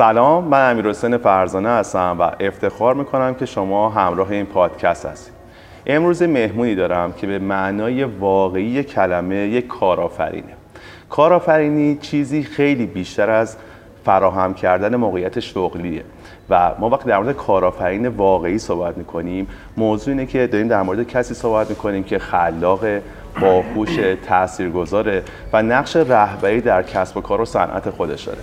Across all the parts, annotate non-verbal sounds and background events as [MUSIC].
سلام من امیر حسین فرزانه هستم و افتخار می‌کنم که شما همراه این پادکست هستید. امروز مهمونی دارم که به معنای واقعی کلمه یک کارآفرینه. کارآفرینی چیزی خیلی بیشتر از فراهم کردن موقعیت شغلیه و ما وقتی در مورد کارآفرین واقعی صحبت می‌کنیم موضوع اینه که داریم در مورد کسی صحبت می‌کنیم که خلاق باهوش تاثیرگذاره و نقش رهبری در کسب و کار و صنعت خودش داره.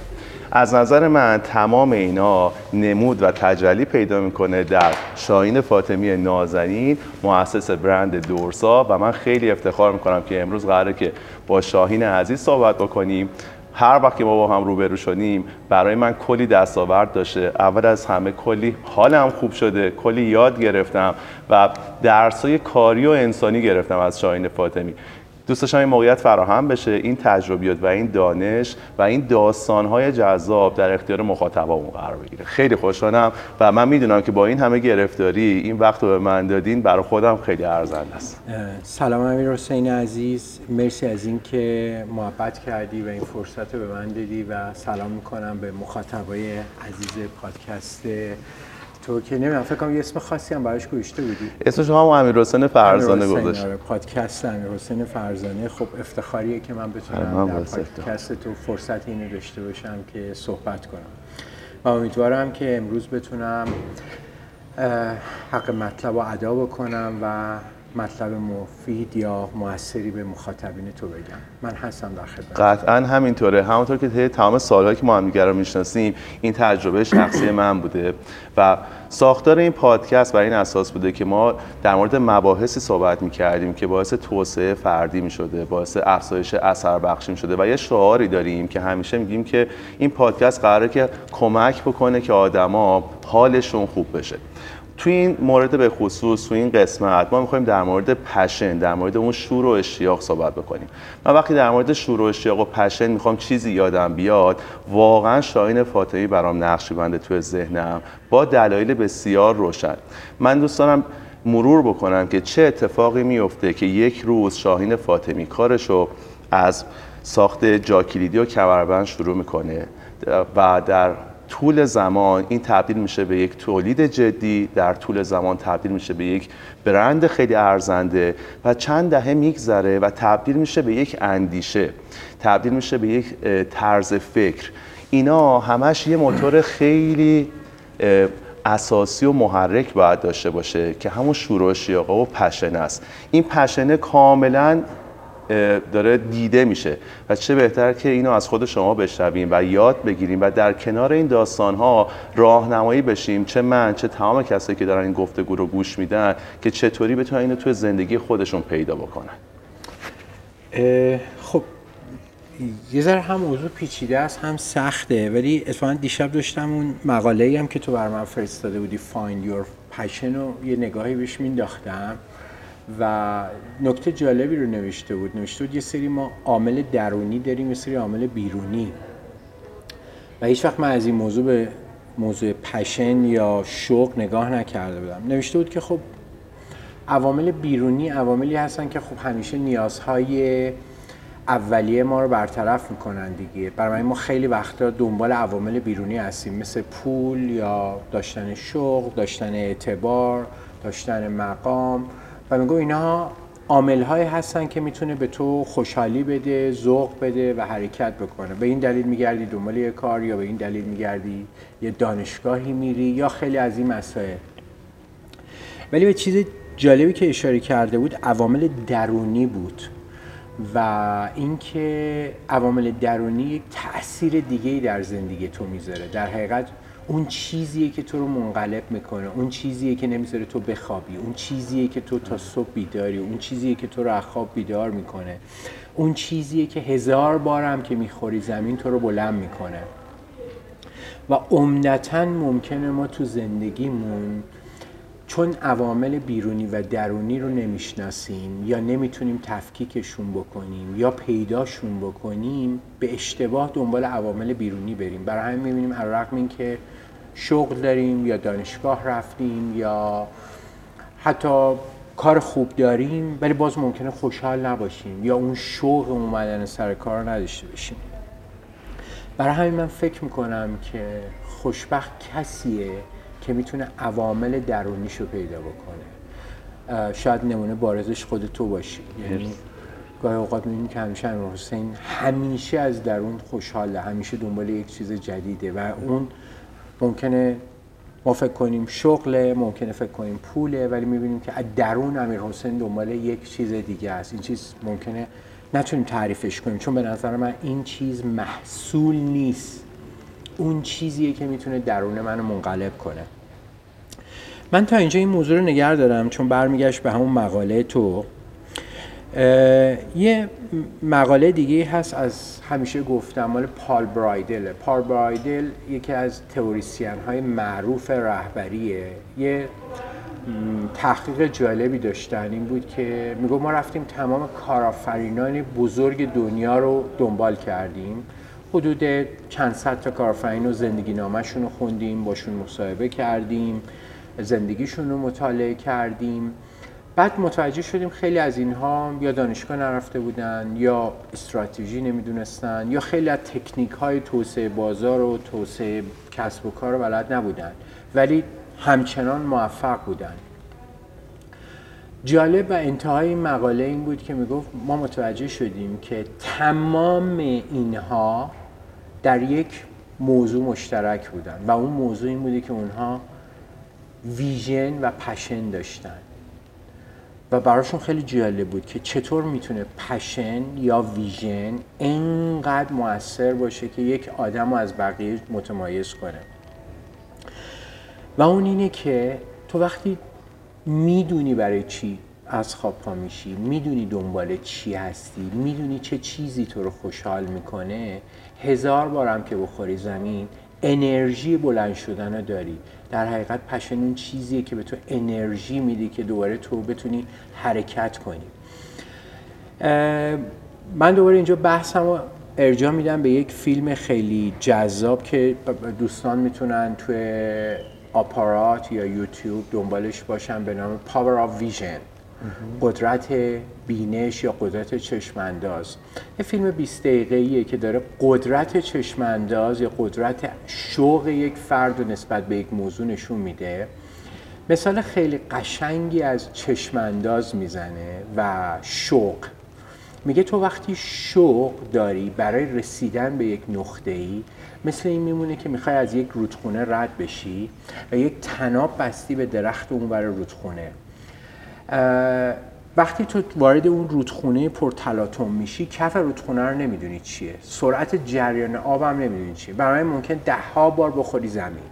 از نظر من تمام اینا نمود و تجلی پیدا می‌کنه در شاهین فاطمی نازنین مؤسس برند دورسا و من خیلی افتخار می‌کنم که امروز قراره که با شاهین عزیز صحبت بکنیم. هر وقت که ما با هم روبرو شدیم برای من کلی دستاورد داشته. اول از همه کلی حالم خوب شده کلی یاد گرفتم و درسای کاری و انسانی گرفتم از شاهین فاطمی. دوست داشتم این موقعیت فراهم بشه این تجربیات و این دانش و این داستانهای جذاب در اختیار مخاطبامون قرار بگیره. خیلی خوشحالم و من می‌دونم که با این همه گرفتاری این وقت رو به من دادین برای خودم خیلی ارزنده است. سلام امیر حسین عزیز. مرسی از اینکه محبت کردی و این فرصت رو به من دادی و سلام می‌کنم به مخاطبای عزیز پادکست تو که نمی‌دونم فکر کنم یه اسم خاصی هم براش گوشته بودی. اسم شما هم امیر حسین فرزانه گذاشت آره پادکست امیر حسین فرزانه. خب افتخاریه که من بتونم در پادکست تو فرصت اینو داشته باشم که صحبت کنم. و امیدوارم که امروز بتونم حق مطلب رو ادا بکنم و مطلب مفید یا موثری به مخاطبین تو بگم. من هستم در خدمت. قطعا همینطوره. همونطور که تمام سالهایی که ما هم رو می‌شناسیم این تجربه شخصی [COUGHS] من بوده و ساختار این پادکست بر این اساس بوده که ما در مورد مباحثی صحبت می کردیم که باعث توسعه فردی می شده باعث افزایش اثر بخشی می شده و یه شعاری داریم که همیشه میگیم که این پادکست قراره که کمک بکنه که آدما حالشون خوب بشه. توی این مورد به خصوص توی این قسمت ما می‌خوایم در مورد پشن در مورد اون شور و اشتیاق صحبت بکنیم. من وقتی در مورد شور و اشتیاق و پشن می‌خوام چیزی یادم بیاد واقعا شاهین فاطمی برام نقش بنده توی ذهنم با دلایل بسیار روشن. من دوست دارم مرور بکنم که چه اتفاقی میفته که یک روز شاهین فاطمی کارشو از ساخت جاکلیدی و کمربند شروع می‌کنه و در طول زمان این تبدیل میشه به یک تولید جدی در طول زمان تبدیل میشه به یک برند خیلی ارزنده و چند دهه میگذره و تبدیل میشه به یک اندیشه تبدیل میشه به یک طرز فکر. اینا همش یه موتور خیلی اساسی و محرک باید داشته باشه که همون شروع و پشنه است. این پشنه کاملا داره دیده میشه. و چه بهتر که اینو از خود شما بشنویم و یاد بگیریم و در کنار این داستان ها راهنمایی بشیم. چه من چه تمام کسایی که دارن این گفتگو رو گوش میدن که چطوری بتونن اینو توی زندگی خودشون پیدا بکنن. خب یه ذره هم موضوع پیچیده است هم سخته ولی اتفاقا دیشب داشتم اون مقاله هم که تو بر من فرستاده بودی Find Your Passion رو یه نگاهی بهش مینداختم. و نکته جالبی رو نوشته بود. نوشته بود یه سری ما عامل درونی داریم یه سری عامل بیرونی. و هیچ وقت من از این موضوع به موضوع پشن یا شوق نگاه نکرده بودم. نوشته بود که خب عوامل بیرونی عواملی هستن که خب همیشه نیازهای اولیه ما رو برطرف می‌کنن دیگه. برای ما خیلی وقتا دنبال عوامل بیرونی هستیم. مثل پول یا داشتن شغل داشتن اعتبار داشتن مقام. و میگو اینها عامل های هستن که می‌تونه به تو خوشحالی بده ذوق بده و حرکت بکنه. به این دلیل میگردی دنبال یه کار یا به این دلیل میگردی یه دانشگاهی میری یا خیلی از این مسائل. ولی به چیز جالبی که اشاره کرده بود عوامل درونی بود و اینکه عوامل درونی یک تاثیر دیگه در زندگی تو می‌ذاره. در حقیقت اون چیزیه که تو رو منقلب می‌کنه. اون چیزیه که نمی‌ذاره تو بخوابی. اون چیزیه که تو تا صبح بیداری. اون چیزیه که تو رو خواب بیدار می‌کنه. اون چیزیه که هزار بارم که می‌خوری زمین تو رو بلند می‌کنه. و عمدتا ممکنه ما تو زندگیمون چون عوامل بیرونی و درونی رو نمی‌شناسیم یا نمی‌تونیم تفکیکشون بکنیم یا پیداشون بکنیم به اشتباه دنبال عوامل بیرونی بریم. برای همین می‌بینیم رقم این که شغل داریم یا دانشگاه رفتیم یا حتی کار خوب داریم ولی باز ممکنه خوشحال نباشیم یا اون شوق اومدن سر کار نداشته باشیم. برای همین من فکر می‌کنم که خوشبخت کسیه که می‌تونه عوامل درونیشو پیدا بکنه. شاید نمونه بارزش خود تو باشی. یعنی گاهی اوقات می‌بینی که همیشه امیر حسین همیشه از درون خوشحاله همیشه دنبال یک چیز جدیده و اون ممکنه ما فکر کنیم شغله ممکنه فکر کنیم پوله ولی می‌بینیم که از درون امیر حسین دنبال یک چیز دیگه است. این چیز ممکنه نتونیم تعریفش کنیم چون به نظر من این چیز محصول نیست. اون چیزیه که می‌تونه درون منو منقلب کنه. من تا اینجا این موضوع رو نگر دارم چون برمیگشت به همون مقاله تو. یه مقاله دیگه هست از همیشه گفتم مال پال برایدل. پال برایدل یکی از تئوریسین های معروف رهبریه. یه تحقیق جالبی داشتن این بود که میگو ما رفتیم تمام کارآفرینان بزرگ دنیا رو دنبال کردیم. حدود چند صد تا کارآفرین و زندگی نامشون رو خوندیم باشون مصاحبه کردیم زندگیشون رو مطالعه کردیم. بعد متوجه شدیم خیلی از اینها یا دانشگاه نرفته بودن یا استراتژی نمی‌دونستن یا خیلی از تکنیک های توسعه بازار و توسعه کسب و کار رو بلد نبودن ولی همچنان موفق بودن. جالب و انتهای این مقاله این بود که می‌گفت ما متوجه شدیم که تمام اینها در یک موضوع مشترک بودن و اون موضوع این بودی که اونها ویژن و پشن داشتن. و براشون خیلی جالب بود که چطور می‌تونه پشن یا ویژن اینقدر موثر باشه که یک آدم رو از بقیه متمایز کنه. و اون اینه که تو وقتی می‌دونی برای چی از خواب پا میشی می‌دونی دنبال چی هستی می‌دونی چه چیزی تو رو خوشحال می‌کنه هزار بارم که بخوری زمین انرژی بلند شدن داری. در حقیقت پشن اون چیزیه که به تو انرژی میده که دوباره تو بتونی حرکت کنی. من دوباره اینجا بحثم ارجاع میدم به یک فیلم خیلی جذاب که دوستان می‌تونن توی آپارات یا یوتیوب دنبالش باشن به نام Power of Vision. قدرت بینش یا قدرت چشمانداز. یه فیلم 20 دقیقه‌ایه که داره قدرت چشمانداز یا قدرت شوق یک فرد و نسبت به یک موضوع نشون میده. مثال خیلی قشنگی از چشمانداز می‌زنه و شوق. میگه تو وقتی شوق داری برای رسیدن به یک نقطه ای مثل این میمونه که می‌خوای از یک رودخونه رد بشی و یک تناب بستی به درخت اون برای رودخونه. وقتی تو وارد اون رودخونه پرتلاطم میشی کف رودخونه رو نمی‌دونی چیه. سرعت جریان آب هم نمی‌دونی چیه. برای ممکن ده ها بار بخوری زمین.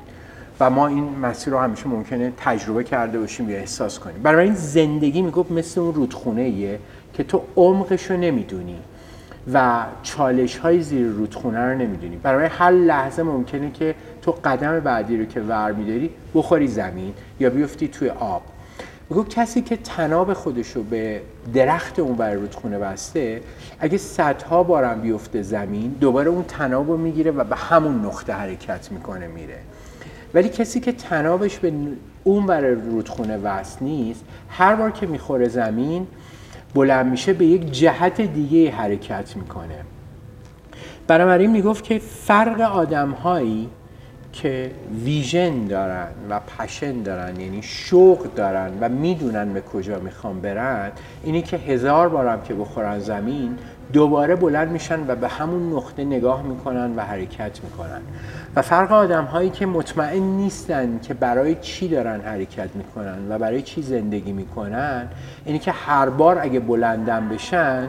و ما این مسیر رو همیشه ممکنه تجربه کرده باشیم یا احساس کنیم. برای این زندگی می‌گفت مثل اون رودخونه ایه که تو عمقش رو نمی‌دونی و چالش های زیر رودخونه رو نمی‌دونی. برای هر لحظه ممکنه که تو قدم بعدی رو که ور میداری بخوری زمین یا بیفتی توی آب. بگو کسی که تناب خودش رو به درخت اون بر رودخونه بسته اگه صدها بارم بیفته زمین دوباره اون تناب رو می‌گیره و به همون نقطه حرکت می‌کنه میره. ولی کسی که تنابش به اون بر رودخونه وصل نیست هر بار که می‌خوره زمین بلند میشه به یک جهت دیگه حرکت می‌کنه. بنابراین می‌گفت که فرق آدم هایی که ویژن دارن و پشن دارن یعنی شوق دارن و می‌دونن به کجا می‌خوان برن اینی که هزار بارم که بخورن زمین دوباره بلند میشن و به همون نقطه نگاه می‌کنن و حرکت می‌کنن. و فرق آدم هایی که مطمئن نیستن که برای چی دارن حرکت می‌کنن و برای چی زندگی می‌کنن اینی که هر بار اگه بلندن بشن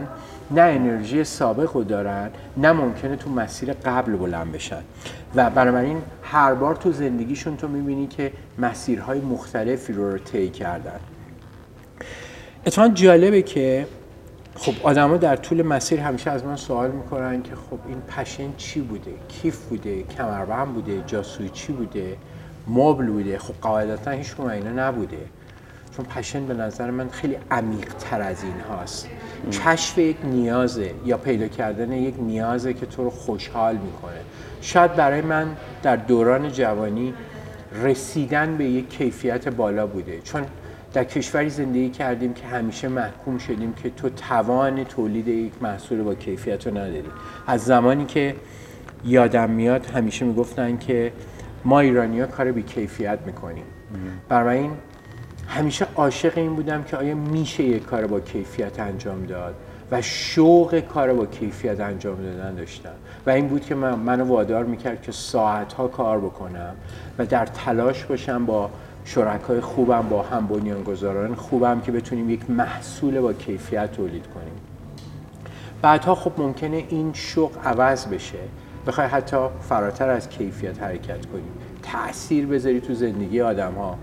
نه انرژی سابق رو دارن نه ممکنه تو مسیر قبل بلند بشن. و بنابراین هر بار تو زندگیشون تو می‌بینی که مسیرهای مختلفی رو طی کردن. اتفاقا جالبه که خب آدما در طول مسیر همیشه از من سوال می‌کنن که خب این پشن چی بوده؟ کیف بوده؟ کمربند بوده؟ جاسوی چی بوده؟ مبل بوده؟ خب قاعدتا هیچ اینا نبوده. چون پشن به نظر من خیلی عمیق تر از این هاست. کشف یک نیازه یا پیدا کردن یک نیازه که تو رو خوشحال می‌کنه. شاید برای من در دوران جوانی رسیدن به یک کیفیت بالا بوده. چون در کشوری زندگی کردیم که همیشه محکوم شدیم که تو توان تولید یک محصول با کیفیت رو نداری. از زمانی که یادم میاد همیشه می‌گفتن که ما ایرانی ها کار بی کیفیت می‌کنیم. برای این همیشه عاشق این بودم که آیا میشه یک کار با کیفیت انجام داد و شوق کار با کیفیت انجام دادن داشتم. و این بود که من منو وادار می‌کرد که ساعتها کار بکنم و در تلاش باشم با شرکای خوبم با هم بنیانگذاران خوبم که بتونیم یک محصول با کیفیت تولید کنیم. بعدها خب ممکنه این شوق عوض بشه. بخوای حتی فراتر از کیفیت حرکت کنیم تاثیر بذاری تو زندگی آدم ها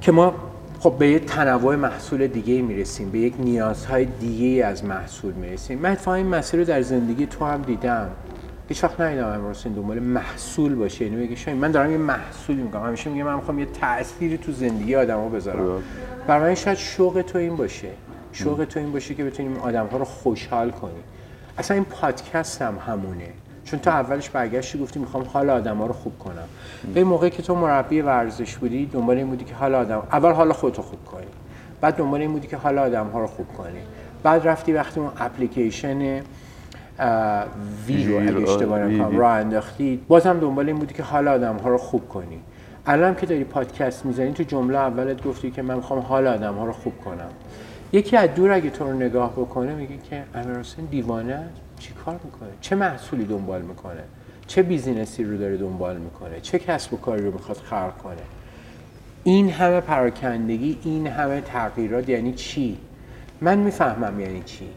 که ما خب به یک تنوع محصول دیگه می‌رسیم به یک نیازهای دیگه از محصول می‌رسیم. من اتفاقا این مسیر رو در زندگی تو هم دیدم. هیچ وقت ندیدم امروز این دنبال محصول باشه. یعنی بگی من دارم یه محصولی می‌کنم. همیشه میگم من می‌خوام یه تأثیری تو زندگی آدما بذارم. برای من شاید شوق تو این باشه. شوق تو این باشه که بتونیم آدم ها رو خوشحال کنیم. اصلا این پادکست هم همونه. چون تو اولش برگشتی گفتی می‌خوام حال آدم ها رو خوب کنم. به موقعی که تو مربی ورزش بودی دنبال این بودی که حال آدم اول حال خودتو خوب کنی بعد دنبال این بودی که حال آدم ها رو خوب کنی. بعد رفتی وقتی اون اپلیکیشن وی رو اگه اشتباه نکنم راه انداختی بازم دنبال این بودی که حال آدم ها رو خوب کنی. الان که داری پادکست می‌زنی تو جمله اولت گفتی که من می‌خوام حال آدم ها رو خوب کنم. یکی از دور اگه تو رو نگاه بکنه میگه که امیر حسین دیوانه چی کار می‌کنه؟ چه محصولی دنبال می‌کنه؟ چه بیزینسی رو داره دنبال می‌کنه؟ چه کسب و کاری رو می‌خواد خلق کنه؟ این همه پراکندگی این همه تغییرات یعنی چی؟ من می‌فهمم یعنی چی.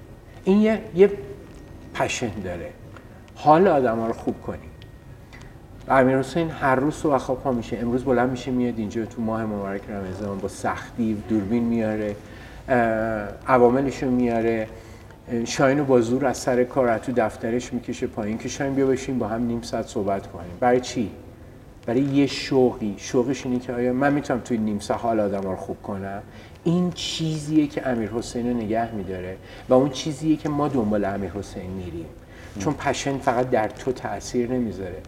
این یه, یه پشن داره. حال آدم ها رو خوب کنی. امیر حسین هر روز صبح خواب پا میشه امروز بلند میشه میاد اینجا تو ماه مبارک رمضان با سختی دوربین میاره عواملش رو میاره. شاین رو با زور از سر کار تو دفترش می‌کشه پایین. که شاین بیا بشین با هم نیم ساعت صحبت کنیم. برای چی؟ برای یه شوقی. شوقش اینه که آیا من می‌تونم توی نیم ساعت حال آدم رو خوب کنم؟ این چیزیه که امیر حسین رو نگه میداره و اون چیزیه که ما دنبال امیر حسین میریم. چون پشن فقط در تو تاثیر نمی‌ذاره.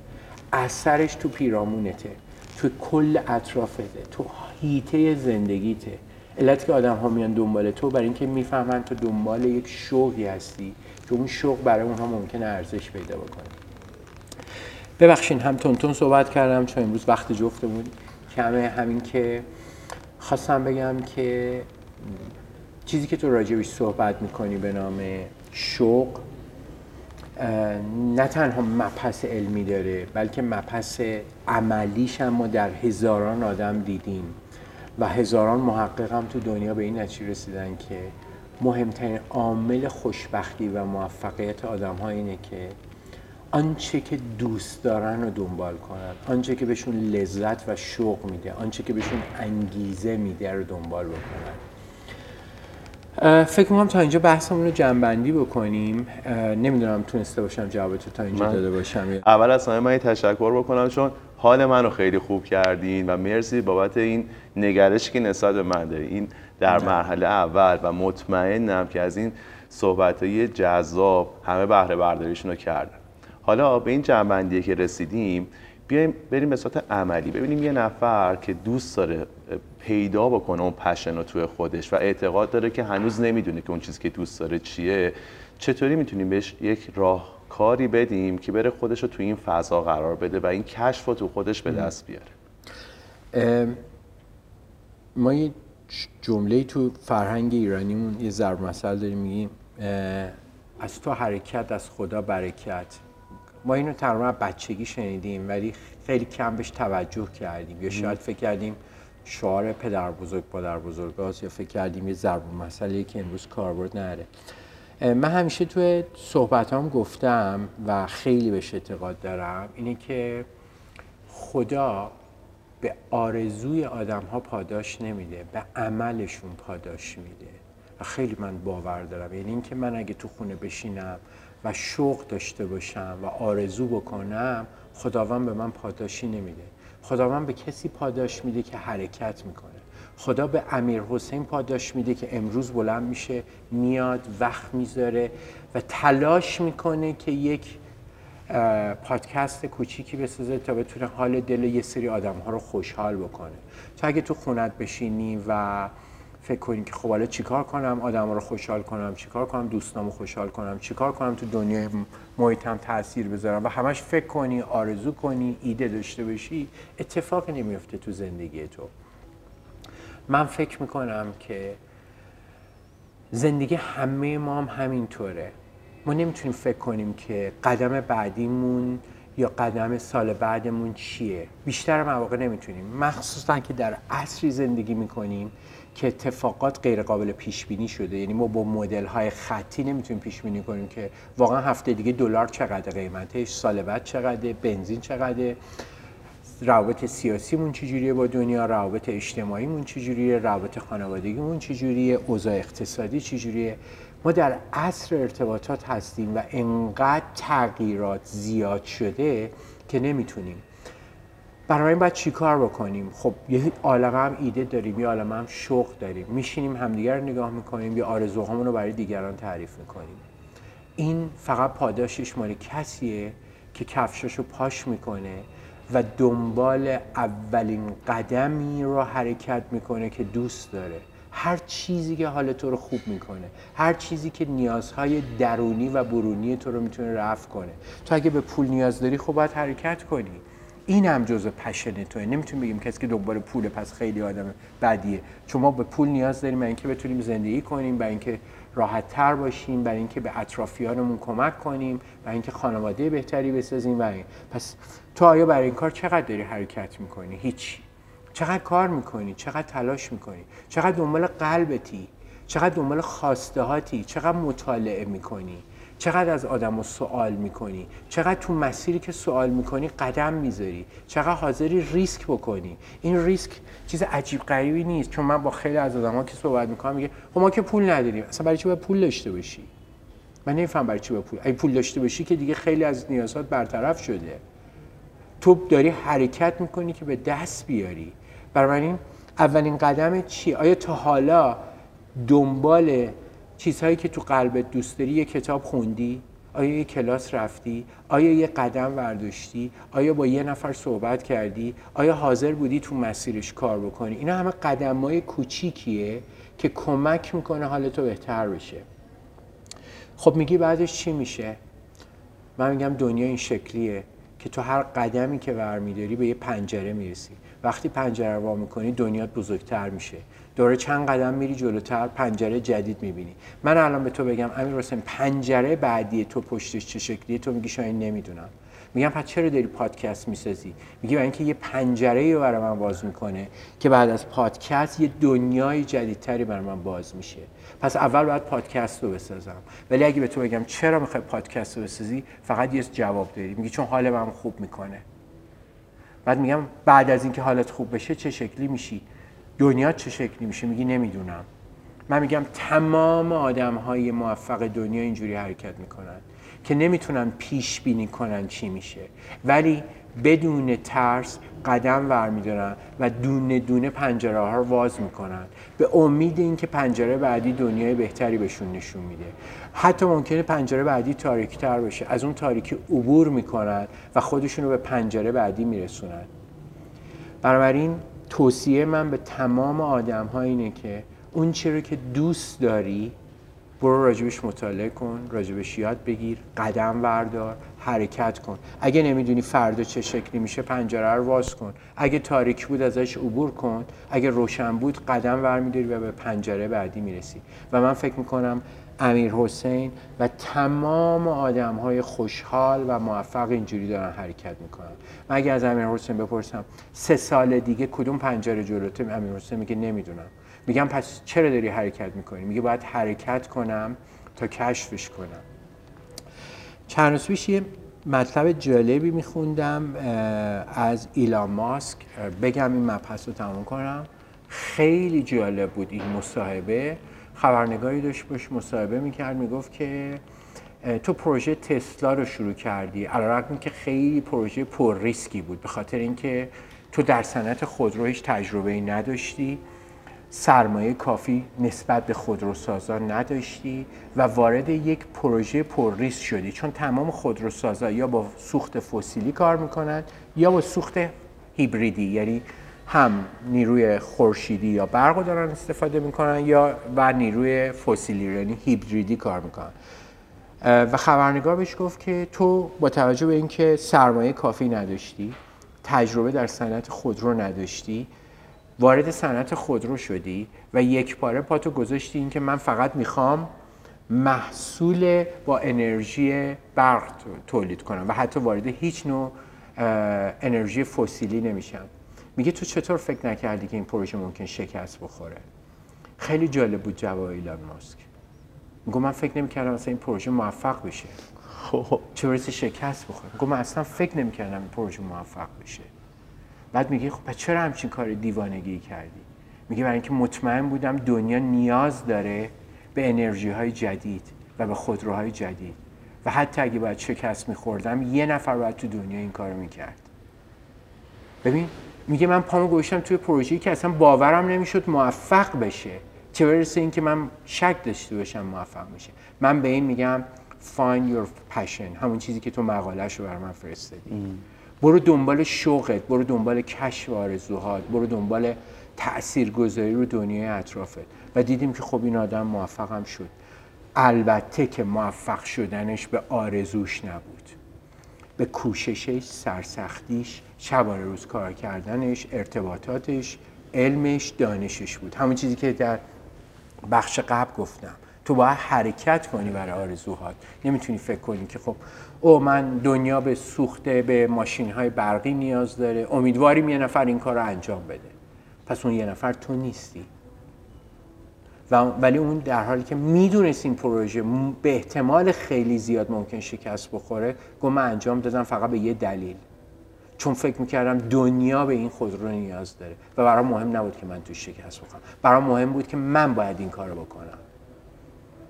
اثرش تو پیرامونته تو کل اطرافته تو هیته زندگیته. علت که آدم ها میان دنبال تو برای اینکه می‌فهمن تو دنبال یک شوقی هستی که اون شوق برای اونها ممکنه ارزش پیدا بکنه. ببخشین هم تونتون صحبت کردم چون امروز وقت جفتمون کمه. همین که خواستم بگم که چیزی که تو راجبش صحبت می‌کنی به نام شوق نه تنها مپس علمی داره بلکه مپس عملیش هم ما در هزاران آدم دیدیم. و هزاران محقق هم تو دنیا به این نتیجه رسیدن که مهمترین عامل خوشبختی و موفقیت آدم ها اینه که آنچه که دوست دارن رو دنبال کنن. آنچه که بهشون لذت و شوق میده آنچه که بهشون انگیزه میده رو دنبال بکنن. فکر می‌کنم تا اینجا بحثمون رو جنبندی بکنیم. نمی‌دونم تونسته باشم جوابتو تا اینجا داده باشم اول از همه من تشکر بکنم چون حال منو خیلی خوب کردین و مرسی بابت این نگرشی که نسبت به من داری. این در مرحله اول و مطمئنم که از این صحبت های جذاب همه بهره برداریشون رو کردن. حالا به این جنبندیه که رسیدیم بیایم بریم به صورت عملی. ببینیم یه نفر که دوست داره پیدا بکنه اون پشن رو توی خودش و اعتقاد داره که هنوز نمی‌دونه که اون چیزی که دوست داره چیه چطوری می‌تونیم بهش یک راه کاری بدیم که بره خودش رو توی این فضا قرار بده و این کشف رو تو خودش به دست بیاره. ما یه جمله تو فرهنگ ایرانیمون یه ضرب مثل داریم میگیم از تو حرکت از خدا برکت. ما اینو تقریبا بچگی شنیدیم ولی خیلی کم بهش توجه کردیم. یا شاید فکر کردیم شعار پدر بزرگ پدر بزرگ یا فکر کردیم یه ضرب مسئله که امروز کاربرد نره. من همیشه توی صحبت هم گفتم و خیلی بهش اعتقاد دارم اینه که خدا به آرزوی آدم ها پاداش نمیده به عملشون پاداش میده. و خیلی من باور دارم. یعنی اینکه من اگه تو خونه بشینم و شوق داشته باشم و آرزو بکنم خداوند به من پاداشی نمیده. خداوند به کسی پاداش میده که حرکت می‌کنه. خدا به امیر حسین پاداش میده که امروز بلند میشه میاد وقت می‌ذاره و تلاش می‌کنه که یک پادکست کوچیکی بسازه تا بتونه حال دل یه سری آدم ها رو خوشحال بکنه. تو اگه تو خونت بشینی و فکر کنی که خب حالا چیکار کنم آدم رو خوشحال کنم چیکار کنم دوستامو خوشحال کنم چیکار کنم تو دنیای محیطم تاثیر بذارم و همش فکر کنی آرزو کنی ایده داشته باشی اتفاقی نمیفته تو زندگی تو. من فکر می‌کنم که زندگی همه ما هم همینطوره. ما نمی‌تونیم فکر کنیم که قدم بعدیمون یا قدم سال بعدمون چیه. بیشتر مواقع نمی‌تونیم. مخصوصا که در عصری زندگی می‌کنیم که اتفاقات غیر قابل پیش بینی شده. یعنی ما با مدل های خطی نمی‌تونیم پیش بینی کنیم که واقعا هفته دیگه دلار چقدر قیمتش سال بعد چقدر بنزین چقدر. روابط سیاسیمون چجوریه با دنیا روابط اجتماعیمون چجوریه روابط خانوادگیمون چجوریه اوضاع اقتصادی چجوریه؟ ما در عصر ارتباطات هستیم و انقدر تغییرات زیاد شده که نمی‌تونیم. برای این باید چیکار بکنیم؟ خب یه عالم هم ایده داریم یه عالم هم شوق داریم. میشینیم همدیگر رو نگاه می‌کنیم یا آرزوهامون رو برای دیگران تعریف می‌کنیم. این فقط پاداشش مال کسیه که کفشاشو پاش می‌کنه. و دنبال اولین قدمی رو حرکت می‌کنه که دوست داره. هر چیزی که حال تو رو خوب می‌کنه هر چیزی که نیازهای درونی و برونی تو رو می‌تونه رفع کنه. تو اگه به پول نیاز داری خب باید حرکت کنی. این هم جزء پشن توه. نمی‌تونیم بگیم کسی که دنبال پول پس خیلی آدم بدیه. چون ما به پول نیاز داریم برای اینکه بتونیم زندگی کنیم برای اینکه راحت تر باشیم برای اینکه به اطرافیانمون کمک کنیم برای اینکه خانواده بهتری بسازیم و پس تو آیا برای این کار چقدر داری حرکت می‌کنی؟ هیچ. چقدر کار می‌کنی؟ چقدر تلاش می‌کنی؟ چقدر دنبال قلبتی؟ چقدر دنبال خواستهاتی؟ چقدر مطالعه می‌کنی؟ چقدر از آدم سوال می‌کنی؟ چقدر تو مسیری که سوال می‌کنی قدم می‌ذاری؟ چقدر حاضری ریسک بکنی؟ این ریسک چیز عجیب غریبی نیست. چون من با خیلی از آدم ها که صحبت می‌کنم میگه خب ما که پول نداریم. اصلا برای چی باید پول داشته باشی؟ من نمیفهم برای چی باید پول اگه پول داشته باشی که دیگه خیلی از نیازات برطرف شده. تو داری حرکت می‌کنی که به دست بیاری. این اولین قدم چی آیا تا حالا دنبال چیزهایی که تو قلبت دوست داری یه کتاب خوندی؟ آیا یه کلاس رفتی؟ آیا یه قدم ورداشتی؟ آیا با یه نفر صحبت کردی؟ آیا حاضر بودی تو مسیرش کار بکنی؟ اینا همه قدم های کوچیکیه که کمک می‌کنه حال تو بهتر بشه. خب میگی بعدش چی میشه؟ من میگم دنیا این شکلیه که تو هر قدمی که برمیداری به یه پنجره می‌رسی. وقتی پنجره رو وا می‌کنی دنیات بزرگتر میشه. دوره چند قدم میری جلوتر پنجره جدید می‌بینی. من الان به تو بگم امیر حسین پنجره بعدی تو پشتش چه شکلیه؟ تو میگی شاید نمی‌دونم. میگم پس چرا داری پادکست می‌سازی؟ میگی برای اینکه یه پنجره رو برای من باز می‌کنه که بعد از پادکست یه دنیای جدیدتری برای من باز میشه. پس اول باید پادکست رو بسازم. ولی اگه به تو بگم چرا می‌خوای پادکست رو بسازی فقط یه جواب داری. میگی چون حال من خوب می‌کنه. بعد میگم بعد از اینکه حالت خوب بشه چه شکلی میشی؟ دنیا چه شکلی میشه؟ میگی نمی‌دونم. من میگم تمام آدم های موفق دنیا اینجوری حرکت می‌کنن که نمی‌تونن پیش بینی کنن چی میشه. ولی بدون ترس قدم ور و دونه دونه پنجره ها رو واز می‌کنن. به امید اینکه پنجره بعدی دنیای بهتری بهشون نشون میده. حتی ممکنه پنجره بعدی تاریک تر بشه. از اون تاریکی عبور می‌کنن و خودشون رو به پنجره بعدی میرسونن. بنابراین توصیه من به تمام آدم ها اینه که اون چی که دوست داری برو راجبش مطالعه کن راجبش یاد بگیر قدم وردار حرکت کن. اگه نمی‌دونی فردا چه شکلی میشه پنجره رو واز کن. اگه تاریک بود ازش عبور کن. اگه روشن بود قدم ور میداری و به پنجره بعدی می‌رسی. و من فکر می‌کنم امیر حسین و تمام آدم های خوشحال و موفق اینجوری دارن حرکت می‌کنن. من اگه از امیر حسین بپرسم سه سال دیگه کدوم پنجره جلوته؟ امیر حسین میگه نمی‌دونم. میگم پس چرا داری حرکت می‌کنی؟ میگه باید حرکت کنم تا کشفش کنم. چند روز پیش یه مطلب جالبی میخوندم از ایلان ماسک. بگم این مبحث رو تمام کنم. خیلی جالب بود این مصاحبه. خبرنگاری داشت باش مصاحبه می‌کرد می‌گفت که تو پروژه تسلا رو شروع کردی. علیرغم که خیلی پروژه پر ریسکی بود. به خاطر اینکه تو در صنعت خودرو هیچ تجربه ای نداشتی. سرمایه کافی نسبت به خودروسازا نداشتی و وارد یک پروژه پر ریسک شدی. چون تمام خودروسازا یا با سوخت فسیلی کار می‌کنن یا با سوخت هیبریدی. یعنی هم نیروی خورشیدی یا برق دارن استفاده می‌کنن یا و نیروی فسیلی. یعنی هیبریدی کار می‌کنن. و خبرنگار بهش گفت که تو با توجه به اینکه سرمایه کافی نداشتی تجربه در صنعت خودرو نداشتی وارد صنعت خودرو شدی و یک پاره پاتو گذاشتی اینکه من فقط می‌خوام محصول با انرژی برق تولید کنم و حتی وارد هیچ نوع انرژی فسیلی نمیشم. میگه تو چطور فکر نکردی که این پروژه ممکن شکست بخوره؟ خیلی جالب بود جواب ایلان ماسک. میگه من فکر نمی‌کردم اصلا این پروژه موفق بشه. خب. چه برسه شکست بخوره. میگه من اصلا فکر نمی‌کردم این پروژه موفق بشه. بعد میگه خب چرا همچین کار دیوانگی کردی؟ میگه برای اینکه مطمئن بودم دنیا نیاز داره به انرژی های جدید و به خودروهای جدید. و حتی اگه باید شکست میخوردم یه نفر باید تو دنیا این کارو می‌کرد. ببین میگه من پامو گوشتم توی پروژه‌ای که اصلا باورم نمی‌شد موفق بشه. چه برسه اینکه من شک داشته باشم موفق میشه. من به این میگم find your passion همون چیزی که تو مقالهش رو بر من فرستادی. برو دنبال شوقت برو دنبال کشف آرزوهات برو دنبال تاثیرگذاری رو دنیای اطرافت. و دیدیم که خب این آدم موفقم شد. البته که موفق شدنش به آرزوش نبود. به کوششش سرسختیش شبانه روز کار کردنش ارتباطاتش علمش دانشش بود. همون چیزی که در بخش قبل گفتم. تو باید حرکت کنی برای آرزوهات. نمی‌تونی فکر کنی که خب او من دنیا به سوخته به ماشین های برقی نیاز داره. امیدواریم یه نفر این کار رو انجام بده. پس اون یه نفر تو نیستی. و ولی اون در حالی که می‌دونست این پروژه به احتمال خیلی زیاد ممکن شکست بخوره گفت من انجام دادم فقط به یه دلیل. چون فکر می‌کردم دنیا به این خودرو نیاز داره. و برام مهم نبود که من توی شکست بخورم. برام مهم بود که من باید این کارو بکنم.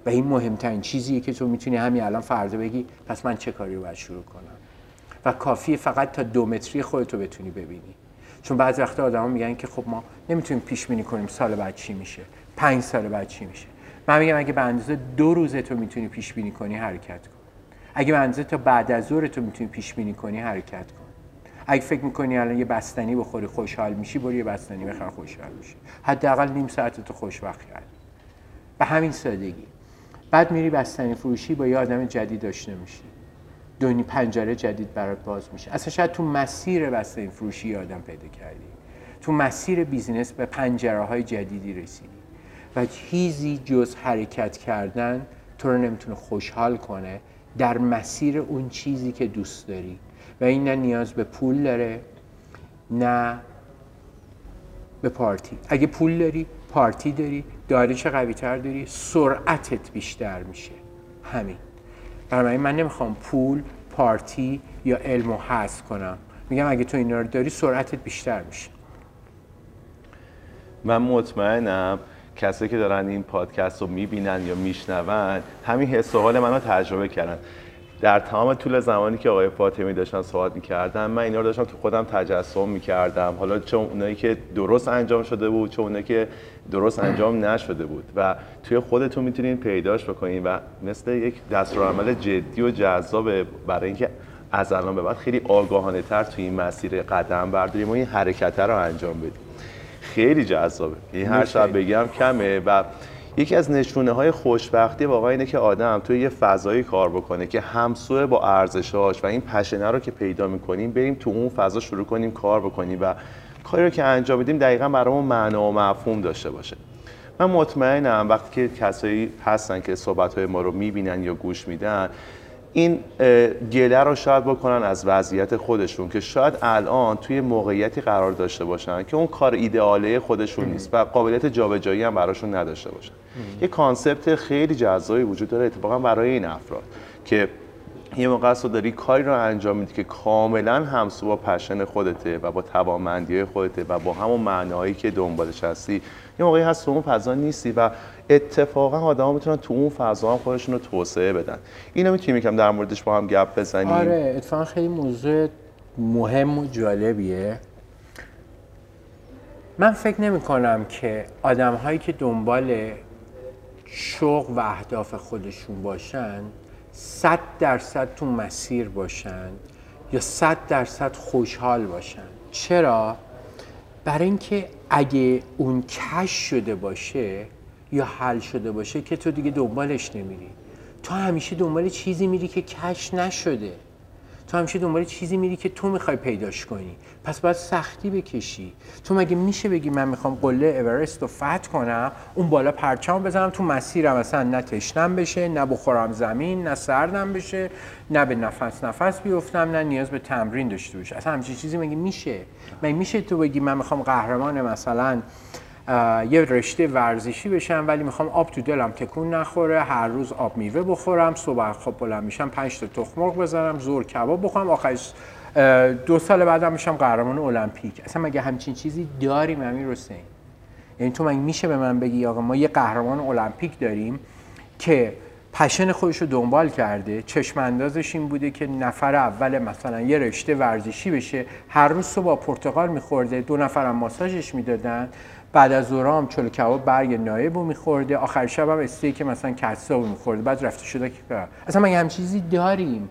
و این مهمترین چیزیه که تو می‌تونی همین الان فردا بگی پس من چه کاری رو باید شروع کنم؟ و کافیه فقط تا دو متری خودتو بتونی ببینی. چون بعضی وقتا آدما میگن که خب ما نمی‌تونیم پیش بینی کنیم سال بعد چی میشه. پنج سال بعد چی میشه. من میگم اگه به اندازه دو روزه تو می‌تونی پیش بینی کنی حرکت کن. اگه به اندازه تا بعد از ظهر تو می‌تونی پیش بینی کنی حرکت کن. اگه فکر می‌کنی الان یه بستنی بخوری خوشحال میشی برو یه بستنی بخور خوشحال میشی. حداقل نیم ساعت تو خوشبخت کردی. به همین سادگی. بعد میری بستنی فروشی با یه آدم جدید آشنا میشی. دونی پنجره جدید برات باز میشه. اصلا شاید تو مسیر بستنی فروشی آدم پیدا کردی. تو مسیر بیزینس به پنجره های جدیدی رسیدی. و چیزی جز حرکت کردن تو رو نمی‌تونه خوشحال کنه در مسیر اون چیزی که دوست داری. و این نه نیاز به پول داره نه به پارتی. اگه پول داری پارتی داری دارش قوی تر داری سرعتت بیشتر میشه. همین. برای من نمی‌خوام پول پارتی یا علم و حذف کنم. میگم اگه تو اینا رو داری سرعتت بیشتر میشه. من مطمئنم کسایی که دارن این پادکست رو می‌بینن یا میشنون همین حس و حال منو تجربه کردن. در تمام طول زمانی که آقای فاطمی داشتن صحبت می‌کردن من اینا رو داشتم تو خودم تجسم می‌کردم. حالا چون اونایی که درست انجام شده بود چون اونایی که درست انجام نشده بود. و توی خودتون می‌تونین پیداش بکنین و مثل یک دستورالعمل جدی و جذاب برای اینکه از الان به بعد خیلی آگاهانه تر توی این مسیر قدم برداریم و این حرکت رو انجام بدیم. خیلی جذابه. این هر شب بگم کمه و یکی از نشونه های خوشبختی واقعا اینه که آدم توی یه فضایی کار بکنه که همسوه با ارزشاش و این پشنه رو که پیدا می‌کنیم بریم تو اون فضا شروع کنیم کار بکنیم و کاری رو که انجام بدیم دقیقا برامون معنا و مفهوم داشته باشه. من مطمئنم وقتی که کسایی هستن که صحبت های ما رو می‌بینن یا گوش میدن این گله رو شاید بکنن از وضعیت خودشون که شاید الان توی موقعیتی قرار داشته باشن که اون کار ایدئاله خودشون نیست و قابلیت جابجایی هم براشون نداشته باشن. یه concept خیلی جذابی وجود داره اتفاقا برای این افراد که یه موقع است داری کاری رو انجام میدی که کاملا همسو با passion خودته و با توانمندی خودته و با همون معنایی که دنبالش هستی. یه موقعی هست تو اون فضا نیستی و اتفاقا آدم می‌تونن تو اون فضا هم خودشون رو توسعه بدن. اینو می‌تونیم یکم در موردش با هم گپ بزنیم. آره اتفاقا خیلی موضوع مهم و جالبیه. من فکر نمی کنم که آدم هایی که دنبال شوق و اهداف خودشون باشن صد درصد تو مسیر باشن یا صد درصد خوشحال باشن. چرا؟ برای اینکه اگه اون کش شده باشه یا حل شده باشه که تو دیگه دنبالش نمیری. تو همیشه دنبال چیزی میری که کش نشده. تو همیشه دنبال چیزی میری که تو می‌خوای پیداش کنی. پس باید سختی بکشی. تو مگه میشه بگی من می‌خوام قله اورست رو فتح کنم اون بالا پرچم بزنم تو مسیرم مثلا نه تشنم بشه نه بخورم زمین نه سردم بشه نه به نفس نفس بیفتم نه نیاز به تمرین داشته باشه اصلا همچین چیزی مگه میشه؟ مگه میشه تو بگی من می‌خوام قهرمان مثلا یه رشته ورزشی بشم ولی می‌خوام آب تو دلم تکون نخوره هر روز آب میوه بخورم صبح خواب بلند میشم پنج تا تخم مرغ بزنم زور کباب بخورم آخرش دو سال بعدم میشم قهرمان المپیک. اصلا مگه همچین چیزی داریم امیر حسین؟ یعنی تو مگه میشه به من بگی آقا ما یه قهرمان المپیک داریم که پشن خودش رو دنبال کرده چشم اندازش این بوده که نفر اول مثلا یه رشته ورزشی بشه هر روز صبح پرتقال میخورده دو نفرم ماساژش می‌دادن بعد از ظهر چلو کباب برگ نایب رو میخورده. آخر شب هم استیک مثلا کسا میخورده. بعد رفته شده که اصلا مگه هم چیزی داریم؟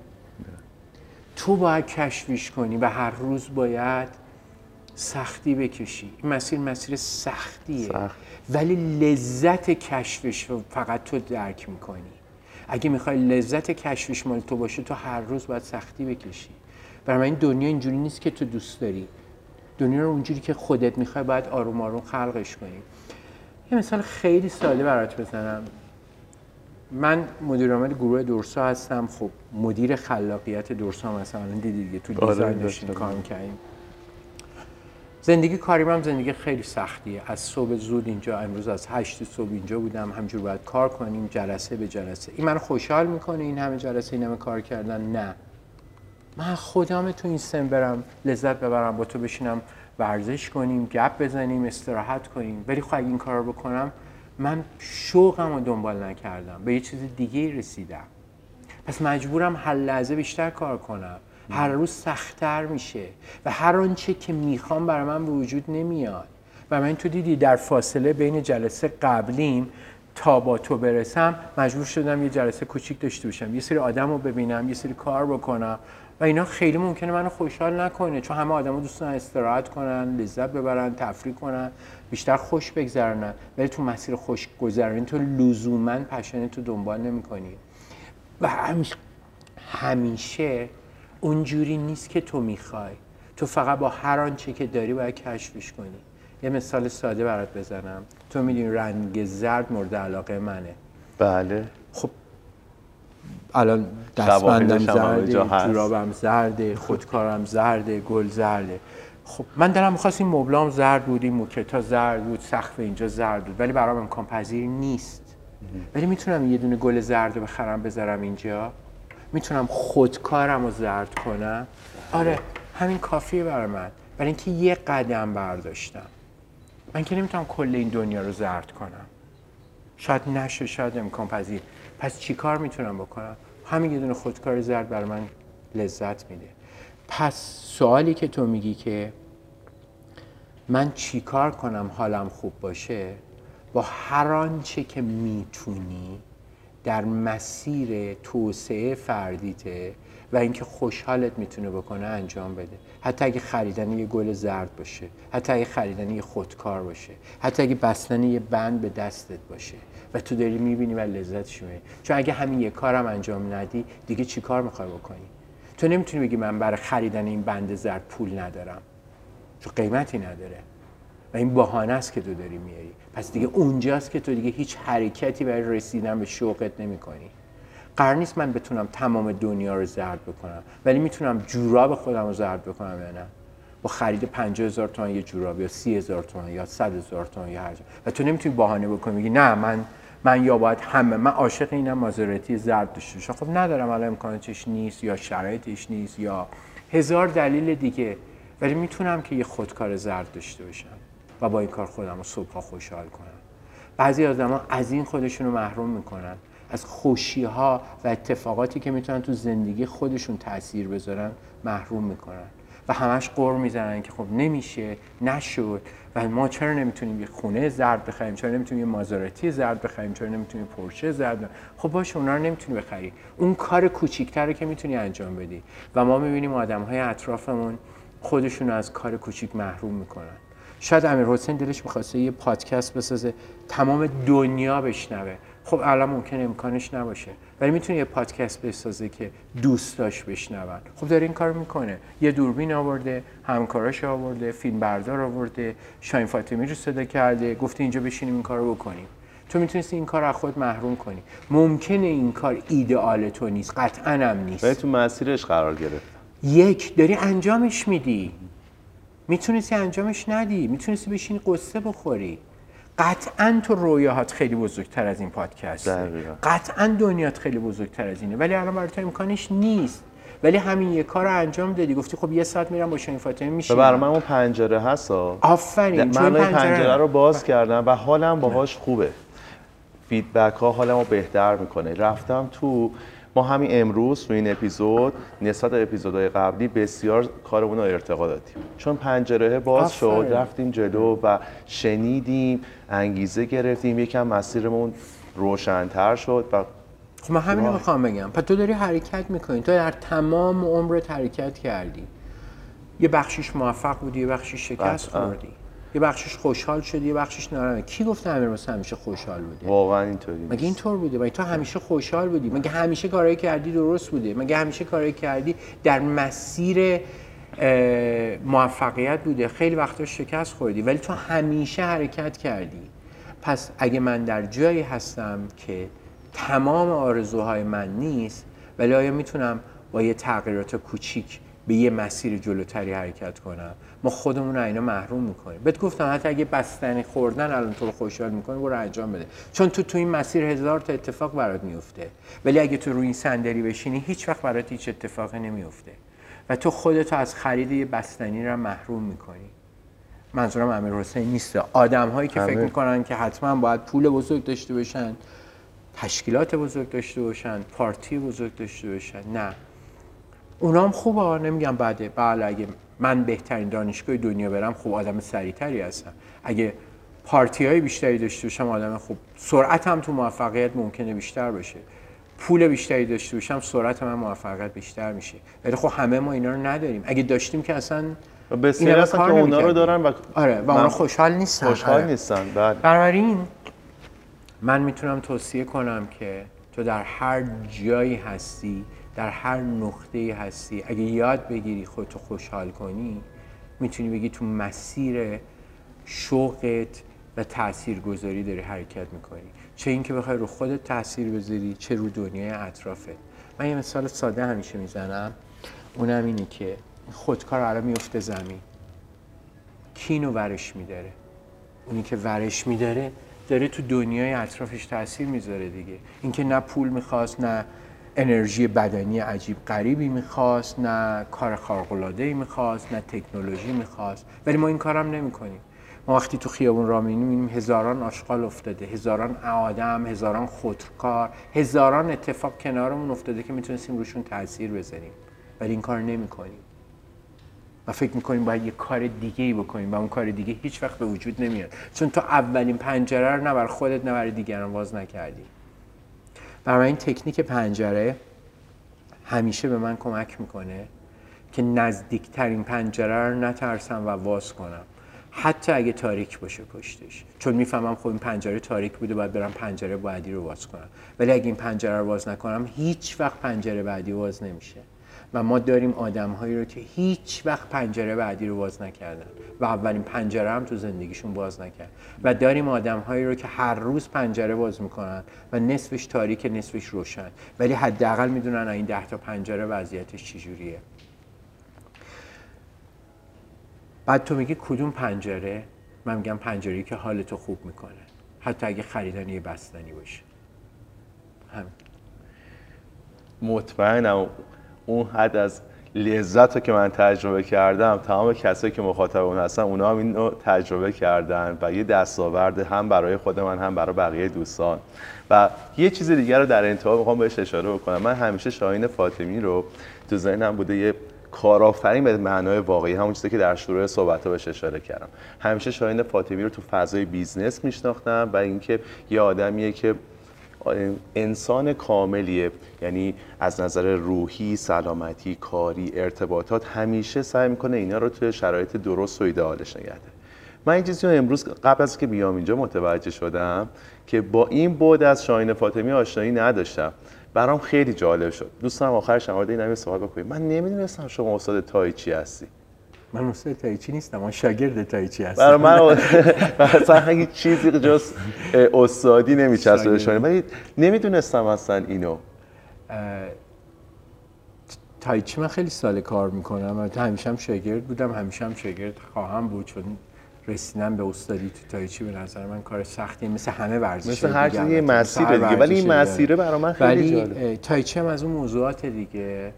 تو باید کشفش کنی و هر روز باید سختی بکشی. این مسیر مسیر سختیه. سخت. ولی لذت کشفش رو فقط تو درک می‌کنی. اگه می‌خوای لذت کشفش مال تو باشه تو هر روز باید سختی بکشی. برای من این دنیا اینجوری نیست که تو دوست داری. دنیا رو اونجوری که خودت می‌خوای باید آروم آروم خلقش کنی. یه مثال خیلی ساده برات بزنم. من مدیر عامل گروه دورسا هستم. خب مدیر خلاقیت دورسا مثلا دیدی دیگه تو آره، دیزاین داشتیم کار می‌کنیم زندگی کاری هم زندگی خیلی سختیه. از صبح زود اینجا امروز از هشت صبح اینجا بودم. همجور باید کار کنیم. جلسه به جلسه. این من خوشحال می‌کنه این همه جلسه این همه کار کردن. نه. من خودم تو این سن برم لذت ببرم با تو بشینم ورزش کنیم گپ بزنیم استراحت کنیم. ولی خب این کار رو بکنم من شوقم رو دنبال نکردم. به یه چیز دیگه رسیدم. پس مجبورم هر لحظه بیشتر کار کنم. هر روز سختتر میشه. و هر آنچه که می‌خوام برای من وجود نمیاد. و من تو دیدی در فاصله بین جلسه قبلیم تا با تو برسم مجبور شدم یه جلسه کوچیک داشته باشم. یه سری آدم رو ببینم یه سری کار بکنم. و اینا خیلی ممکنه منو خوشحال نکنه چون همه آدما دوستان استراحت کنن لذت ببرن تفریح کنن بیشتر خوش بگذرونن. ولی تو مسیر خوش تو لزوما پشنه تو دنبال نمی‌کنی. و همیشه همیشه اونجوری نیست که تو می‌خوای. تو فقط با هر آنچه که داری باید کشفش کنی. یه مثال ساده برات بزنم. تو می‌دونی رنگ زرد مورد علاقه منه. بله. خب الان دستبندم زرده جورابم زرده [LAUGHS] خودکارم زرده گل زرده. خب من دلم می‌خواست این مبلام زرد بود این موکتا زرد بود سقف اینجا زرد بود ولی برام امکان پذیر نیست. ولی می‌تونم یه دونه گل زرد رو بخرم بذارم اینجا. می‌تونم خودکارم رو زرد کنم. آره همین کافیه برای من. برای اینکه یه قدم برداشتم. من که نمی‌تونم کل این دنیا رو زرد کنم. شاید نشه شاید امکان پذیر. پس چی کار می‌تونم بکنم؟ همین یه دونه خودکار زرد بر من لذت میده. پس سوالی که تو میگی که من چی کار کنم حالم خوب باشه؟ با هر آنچه که می‌تونی در مسیر توسعه فردیته و اینکه خوشحالت می‌تونه بکنه انجام بده. حتی اگه خریدن یه گل زرد باشه حتی اگه خریدن یه خودکار باشه حتی اگه بستن یه بند به دستت باشه. و تو داری می‌بینی و لذتش می‌بینی چون اگه همین یه کارم انجام ندی دیگه چی کار می‌خوای بکنی؟ تو نمی‌تونی بگی من برای خریدن این بند زرد پول ندارم. چون قیمتی نداره. و این بهانه است که تو داری میاری پس دیگه اونجاست که تو دیگه هیچ حرکتی برای رسیدن به شوقت نمی‌کنی. قرار نیست من بتونم تمام دنیا رو زرد بکنم. ولی می‌تونم جوراب خودم رو زرد بکنم یا نه؟ با خرید 50 هزار تومان یه جوراب یا 30 هزار تومان یا 100 هزار تومان یا هر و تو نمی‌تونی بهانه بکنی میگی نه من من یا باید همه من عاشق اینم مازراتی زرد داشته باشم خب ندارم الان امکاناتش نیست یا شرایطش نیست یا هزار دلیل دیگه. ولی می‌تونم که یه خودکار زرد داشته باشم و با این کار خودم رو صبح خوشحال کنم. بعضی آدما از این خودشون رو محروم می‌کنن. از خوشی ها و اتفاقاتی که می‌تونن تو زندگی خودشون تاثیر بذارن محروم می‌کنن. و همش قر می‌زنن که خب نمیشه نشد. و ما چرا نمی‌تونیم یه خونه زرد بخریم؟ چرا نمی‌تونیم یه مازراتی زرد بخریم؟ چرا نمی‌تونیم پورشه زرد خب باشه اونا رو نمی‌تونی بخری. اون کار کوچیکتر که می‌تونی انجام بدی. و ما می‌بینیم آدم های اطرافمون خودشون از کار کوچیک محروم می‌کنن. شاید امیر حسین دلش می‌خواسته یه پادکست بسازه تمام دنیا بشنوه. خب الان ممکن امکانش نباشه. ولی می‌تونه یه پادکست بسازه که دوستاش بشنون. خب داره این کار می‌کنه. یه دوربین آورده همکاراش آورده فیلم بردار آورده شاین فاطمی رو صدا کرده گفته اینجا بشینیم این کار رو بکنیم. تو می‌تونستی این کار از خود محروم کنی. ممکنه این کار ایدئال تو نیست قطعا هم نیست. ولی تو مسیرش قرار گرفت. یک داری انجامش میدی. می‌تونستی انجامش ندی. می‌تونستی بشینی قصه بخوری. قطعا تو رویاهات خیلی بزرگتر از این پادکست. قطعا دنیات خیلی بزرگتر از اینه. ولی الان برای تو امکانش نیست. ولی همین یه کار رو انجام دادی. گفتی خب یه ساعت میرم با شاین فاطمه و میشینم. برای من اون پنجره هست. آفرین من پنجره- پنجره رو باز کردم و حالم باهاش خوبه. فیدبک ها حالم رو بهتر می‌کنه. رفتم تو ما همین امروز تو این اپیزود نسبت به اپیزودهای قبلی بسیار کارمون رو ارتقا دادیم چون پنجره باز شد. رفتیم جلو و شنیدیم انگیزه گرفتیم یکم مسیرمون روشنتر شد و خب من همین رو. می‌خوام بگم پس تو داری حرکت می‌کنی تو در تمام عمرت حرکت کردی یه بخشیش موفق بودی یه بخشیش شکست. خوردی یه بخشیش خوشحال شدی یه بخشیش ناراحت. کی گفته امیر حسین همیشه خوشحال بوده؟ واقعا اینطوری مگه. اینطور بوده؟ مگه تو همیشه خوشحال بودی؟ مگه همیشه کارایی کردی درست بوده؟ مگه همیشه کارایی کردی در مسیر موفقیت بوده؟ خیلی وقتا شکست خوردی ولی تو همیشه حرکت کردی. پس اگه من در جایی هستم که تمام آرزوهای من نیست ولی آیا می‌تونم با یه تغییرات کوچیک به یه مسیر جلوتری حرکت کنم. ما خودمون رو اینا محروم می‌کنیم. بهت گفتم حتی اگه بستنی خوردن الان تو رو خوشحال می‌کنه برو انجام بده. چون تو تو این مسیر هزار تا اتفاق برات میفته ولی اگه تو روی این صندلی بشینی هیچ وقت برات هیچ اتفاقی نمیفته و تو خودتو از خرید یه بستنی رو محروم می‌کنی. منظورم امیر حسین نیست. آدم هایی که فکر. می‌کنن که حتما باید پول بزرگ داشته باشن تشکیلات بزرگ داشته باشن پارتی بزرگ داشته باشن. نه. اونا هم خوبه نمیگم بعده. بله اگه من بهترین دانشگاه دنیا برم خب آدم سریعتری هستم. اگه پارتی های بیشتری داشته باشم آدم خوب. سرعت هم تو موفقیت ممکنه بیشتر باشه. پول بیشتری داشته باشم سرعت من موفقیت بیشتر میشه. ولی خب همه ما اینا رو نداریم. اگه داشتیم که اصلا این هستن کار که اونا رو. دارن و آره و اونا خوشحال نیستن. خوشحال آره. نیستن. بله. بنابراین من می‌تونم توصیه کنم که تو در هر جایی هستی در هر نقطه هستی. اگه یاد بگیری خودتو خوشحال کنی می‌تونی بگی تو مسیر شوقت و تاثیرگذاری داری حرکت می‌کنی. چه اینکه بخوای رو خودت تاثیر بذاری چه رو دنیای اطرافت. من یه مثال ساده همیشه می‌زنم. اونم اینه که خودکار الان میفته زمین. کی اینو ورش میداره. اونی که ورش میداره داره تو دنیای اطرافش تاثیر می‌ذاره دیگه. اینکه نه پول می‌خواست نه انرژی بدنی عجیب غریبی می‌خواست نه کار خارق‌العاده‌ای می‌خواست نه تکنولوژی می‌خواست. ولی ما این کارم نمی‌کنیم. ما وقتی تو خیابون راه می‌بینیم هزاران آشغال افتاده هزاران آدم هزاران خودکار هزاران اتفاق کنارمون افتاده که می‌تونستیم روشون تاثیر بذاریم. ولی این کار نمی‌کنیم. و فکر می‌کنیم باید یه کار دیگه ای بکنیم و اون کار دیگه هیچ وقت به وجود نمیاد. چون تو اولین پنجره رو نه بر خودت نه برای دیگران باز نکردی. برای این تکنیک پنجره همیشه به من کمک می‌کنه که نزدیکترین پنجره رو نترسم و واز کنم. حتی اگه تاریک باشه پشتش. چون می‌فهمم خب این پنجره تاریک بوده باید برم پنجره بعدی رو باز کنم. ولی اگه این پنجره رو باز نکنم هیچ وقت پنجره بعدی باز نمیشه. و ما داریم آدم هایی رو که هیچ وقت پنجره بعدی رو باز نکردن و اولین پنجره هم تو زندگیشون باز نکرد. و داریم آدم هایی رو که هر روز پنجره باز می‌کنن و نصفش تاریک نصفش روشن. ولی حداقل می‌دونن این ده تا پنجره وضعیتش چجوریه. بعد تو میگی کدوم پنجره؟ من میگم پنجره که حالتو خوب می‌کنه. حتی اگه خریدن یه بستنی باشه. همین. مطمئنم اون حد از لذت رو که من تجربه کردم تمام کسایی که مخاطب اون هستن اونا هم این رو تجربه کردن و یه دستاورد هم برای خود من هم برای بقیه دوستان. و یه چیز دیگر رو در انتها می‌خوام بهش اشاره بکنم. من همیشه شاهین فاطمی رو تو ذهنم بوده یه کارآفرین به معنای واقعی همون چیزی که در شروع صحبت بهش اشاره کردم. همیشه شاهین فاطمی رو تو فضای business میشناختم و اینکه یه آدمیه که انسان کاملیه. یعنی از نظر روحی سلامتی کاری ارتباطات همیشه سعی می‌کنه اینا رو توی شرایط درست و ایدئالش نگه داره. من این چیزی رو امروز قبل از که بیام اینجا متوجه شدم که با این بود از شاهین فاطمی آشنایی نداشتم. برام خیلی جالب شد. دوستان آخرش هم این همین سوال بکنید من نمی‌دونستم شما استاد تایچی هستی. من استاد تایچی نیستم من شاگرد تایچی هستم. برای من [LAUGHS] مثلا اگه چیزی جز استادی نمیچسبه شاید ولی نمی‌دونستم اصلا اینو. تایچی من خیلی سال کار می‌کنم. همیشه هم شاگرد بودم همیشه هم شاگرد خواهم بود. چون رسیدن به استادی تو تایچی به نظر من کار سختی مثل همه ورزش مثل هر چیزی مسیر دیگه. ولی این مسیره برای من خیلی جالب. تایچی هم از اون موضوعات دیگه.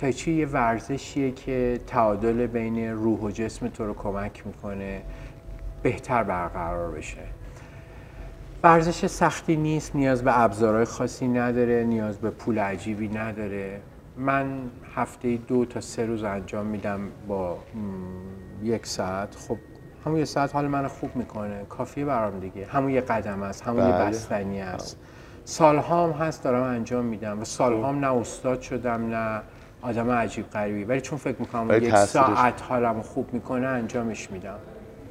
تایچی یه ورزشیه که تعادل بین روح و جسم تو رو کمک می‌کنه بهتر برقرار بشه. ورزش سختی نیست نیاز به ابزارهای خاصی نداره نیاز به پول عجیبی نداره. من هفته دو تا سه روز انجام میدم با یک ساعت. خب همون یه ساعت حال من خوب می‌کنه. کافیه برام دیگه. همون یه قدم است همون یه بله. بستنی است. سالها هم هست دارم انجام میدم. و سالها هم نه استاد شدم نه آدم عجیب غریبی. ولی چون فکر می‌کنم یک ساعت حالم خوب می‌کنه انجامش میدم.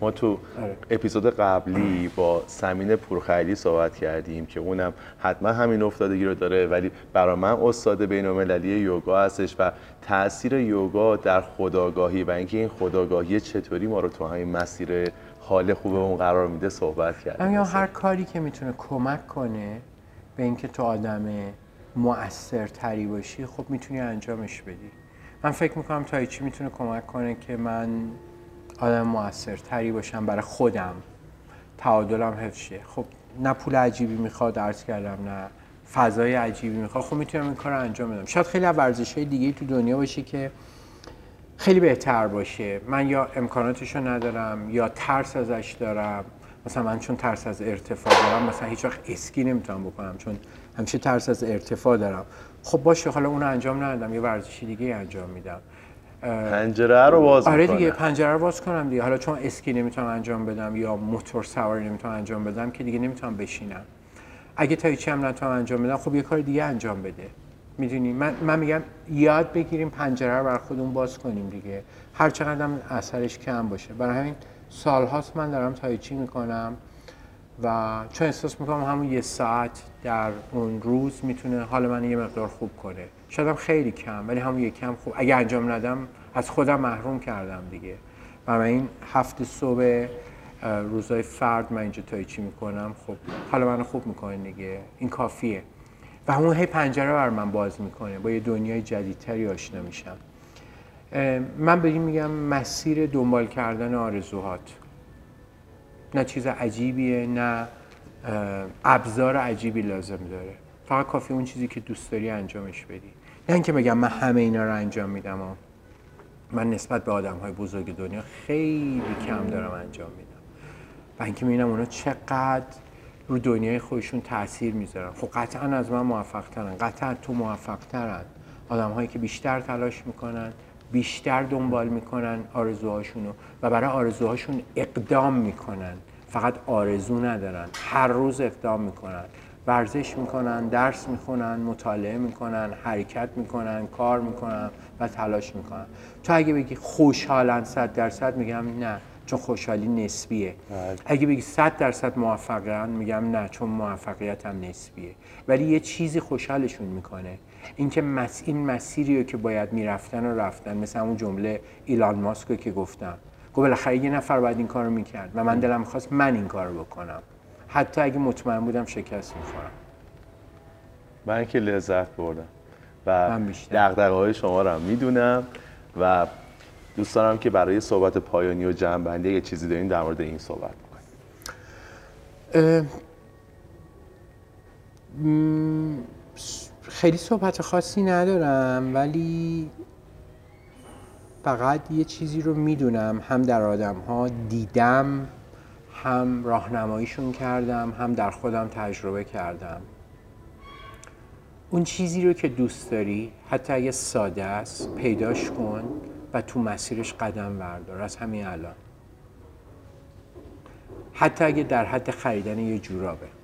ما تو آره. اپیزود قبلی با سمین پورخیلی صحبت کردیم که اونم حتما همین افتادگی رو داره ولی برای من استاد بین المللی یوگا هستش و تاثیر یوگا در خداگاهی و اینکه این خداگاهی چطوری ما رو تو همین مسیر حال خوب اون قرار میده صحبت کردیم. هر کاری که می‌تونه کمک کنه به اینکه تو آدم مؤثرتری باشی خب می‌تونی انجامش بدی. من فکر می‌کنم تا چی می‌تونه کمک کنه که من آدم موثرتری باشم برای خودم. تعادلم حفظ خب نه پول عجیبی می‌خواد درس کردم نه فضای عجیبی می‌خواد. خب می‌تونم این کار رو انجام بدم. شاید خیلی از ورزش های دیگه تو دنیا باشه که خیلی بهتر باشه. من یا امکاناتشو ندارم یا ترس ازش دارم. مثلا من چون ترس از ارتفاع دارم مثلا هیچ وقت اسکی نمی‌تونم بکنم. چون همیشه ترس از ارتفاع دارم. خب باشه حالا اون انجام ندادم یه ورزشی دیگه انجام میدم. پنجره رو باز آره دیگه پنجره رو باز کنم دیگه. حالا چون اسکی نمی‌تونم انجام بدم یا موتور سواری نمی‌تونم انجام بدم که دیگه نمی‌تونم بشینم. اگه تا هیچی هم نتونم انجام بدم خب یه کار دیگه انجام بده. می‌دونی؟ من, من میگم یاد بگیریم پنجره رو بر خودمون باز کنیم دیگه. هر چقدر هم اثرش کم باشه. برای همین سالهاست من دارم تایچی می‌کنم. و چون احساس می‌کنم همون یه ساعت در اون روز می‌تونه حال من یه مقدار خوب کنه. شاید خیلی کم ولی همون یه کم خوب. اگه انجام ندم از خودم محروم کردم دیگه. و این هفته صبح روزای فرد من اینجا تایچی می‌کنم. خب حالا منو خوب می‌کنه دیگه. این کافیه. و همون هی پنجره بر من باز می‌کنه. با یه دنیای جدیدتری آشنا میشم. من به میگم مسیر دنبال کردن آرزوهات. نه چیز عجیبیه نه ابزار عجیبی لازم داره. فقط کافی اون چیزی که دوست داری انجامش بدی. نه اینکه بگم من همه اینا رو انجام میدم من نسبت به آدم های بزرگ دنیا خیلی کم دارم انجام میدم. و اینکه می‌بینم اونا چقدر رو دنیای خودشون تاثیر می‌ذارن. خب قطعا از من موفق ترن قطعا تو موفق ترن آدم هایی که بیشتر تلاش می‌کنن بیشتر دنبال می‌کنن آرزوهاشونو و برای آرزوهاشون اقدام می‌کنن. فقط آرزو ندارن. هر روز اقدام می‌کنن. ورزش می‌کنن درس می‌خونن مطالعه می‌کنن حرکت می‌کنن کار می‌کنن و تلاش می‌کنن. تو اگه بگی خوشحالن صد درصد میگم نه چون خوشحالی نسبیه. بله. اگه بگی صد درصد موفقن میگم نه چون موفقیت هم نسبیه. ولی یه چیزی خوشحالشون می‌کنه. اینکه مس این مسیری رو که باید می‌رفتن و رفتن مثل همون جمله ایلان ماسکو که گفتم. گفت بالاخره یه نفر باید این کارو می‌کرد و من دلم خواست من این کارو بکنم. حتی اگه مطمئن بودم شکست می‌خورم. من که لذت بردم و دقدقه های شما رو هم می‌دونم و دوست دارم که برای صحبت پایانی و جمع یه چیزی دارین در مورد این صحبت بکنیم. خیلی صحبت خاصی ندارم ولی فقط یه چیزی رو می‌دونم. هم در آدم ها دیدم هم راهنماییشون کردم هم در خودم تجربه کردم. اون چیزی رو که دوست داری حتی اگه ساده است پیداش کن و تو مسیرش قدم بردار. از همین الان. حتی اگه در حد خریدن یه جورابه.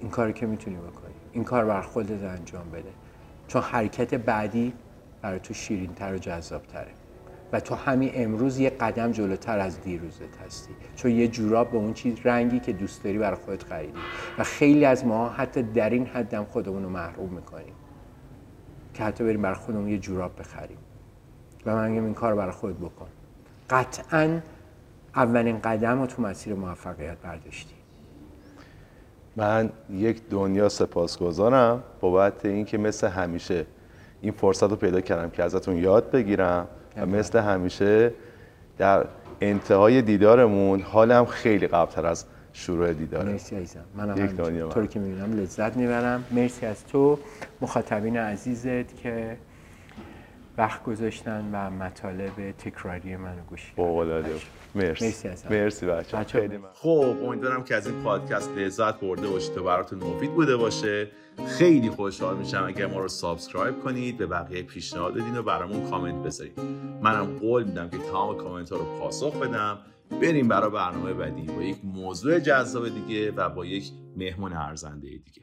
این کاری که می‌تونی بکنی. این کار بر خودت انجام بده. چون حرکت بعدی برای تو شیرین تر و جذاب تره و تو همین امروز یه قدم جلوتر از دیروزت هستی. چون یه جوراب به اون چیز رنگی که دوست داری برای خودت خریدی. و خیلی از ما حتی در این حدم خودمون رو محروم می‌کنیم. که حتی بریم برای خودمون یه جوراب بخریم. و من این کار برای خود بکن. قطعا اولین قدم رو تو مسیر موفقیت برداشتی. من یک دنیا سپاسگزارم بابت اینکه مثل همیشه این فرصت رو پیدا کردم که ازتون یاد بگیرم و مثل همیشه در انتهای دیدارمون حالم خیلی قبراق‌تر از شروع دیداره مرسی عزیزم منم یک. دنیا من. که می‌بینم لذت می‌برم مرسی از تو مخاطبین عزیزت که وقت گذاشتن و مطالب تکراری منو گوش کردن. مرسی. مرسی. مرسی بچه‌ها. بچه‌ها، خیلی ممنون. خب امیدوارم که از این پادکست لذت برده باشید و براتون مفید بوده باشه. خیلی خوشحال میشم اگر ما رو subscribe کنید به بقیه پیشنهاد بدین و برامون کامنت بذارید. منم قول میدم که تمام کامنت ها رو پاسخ بدم. بریم برای برنامه بعدی با یک موضوع جذاب دیگه و با یک مهمون ارزنده دیگه.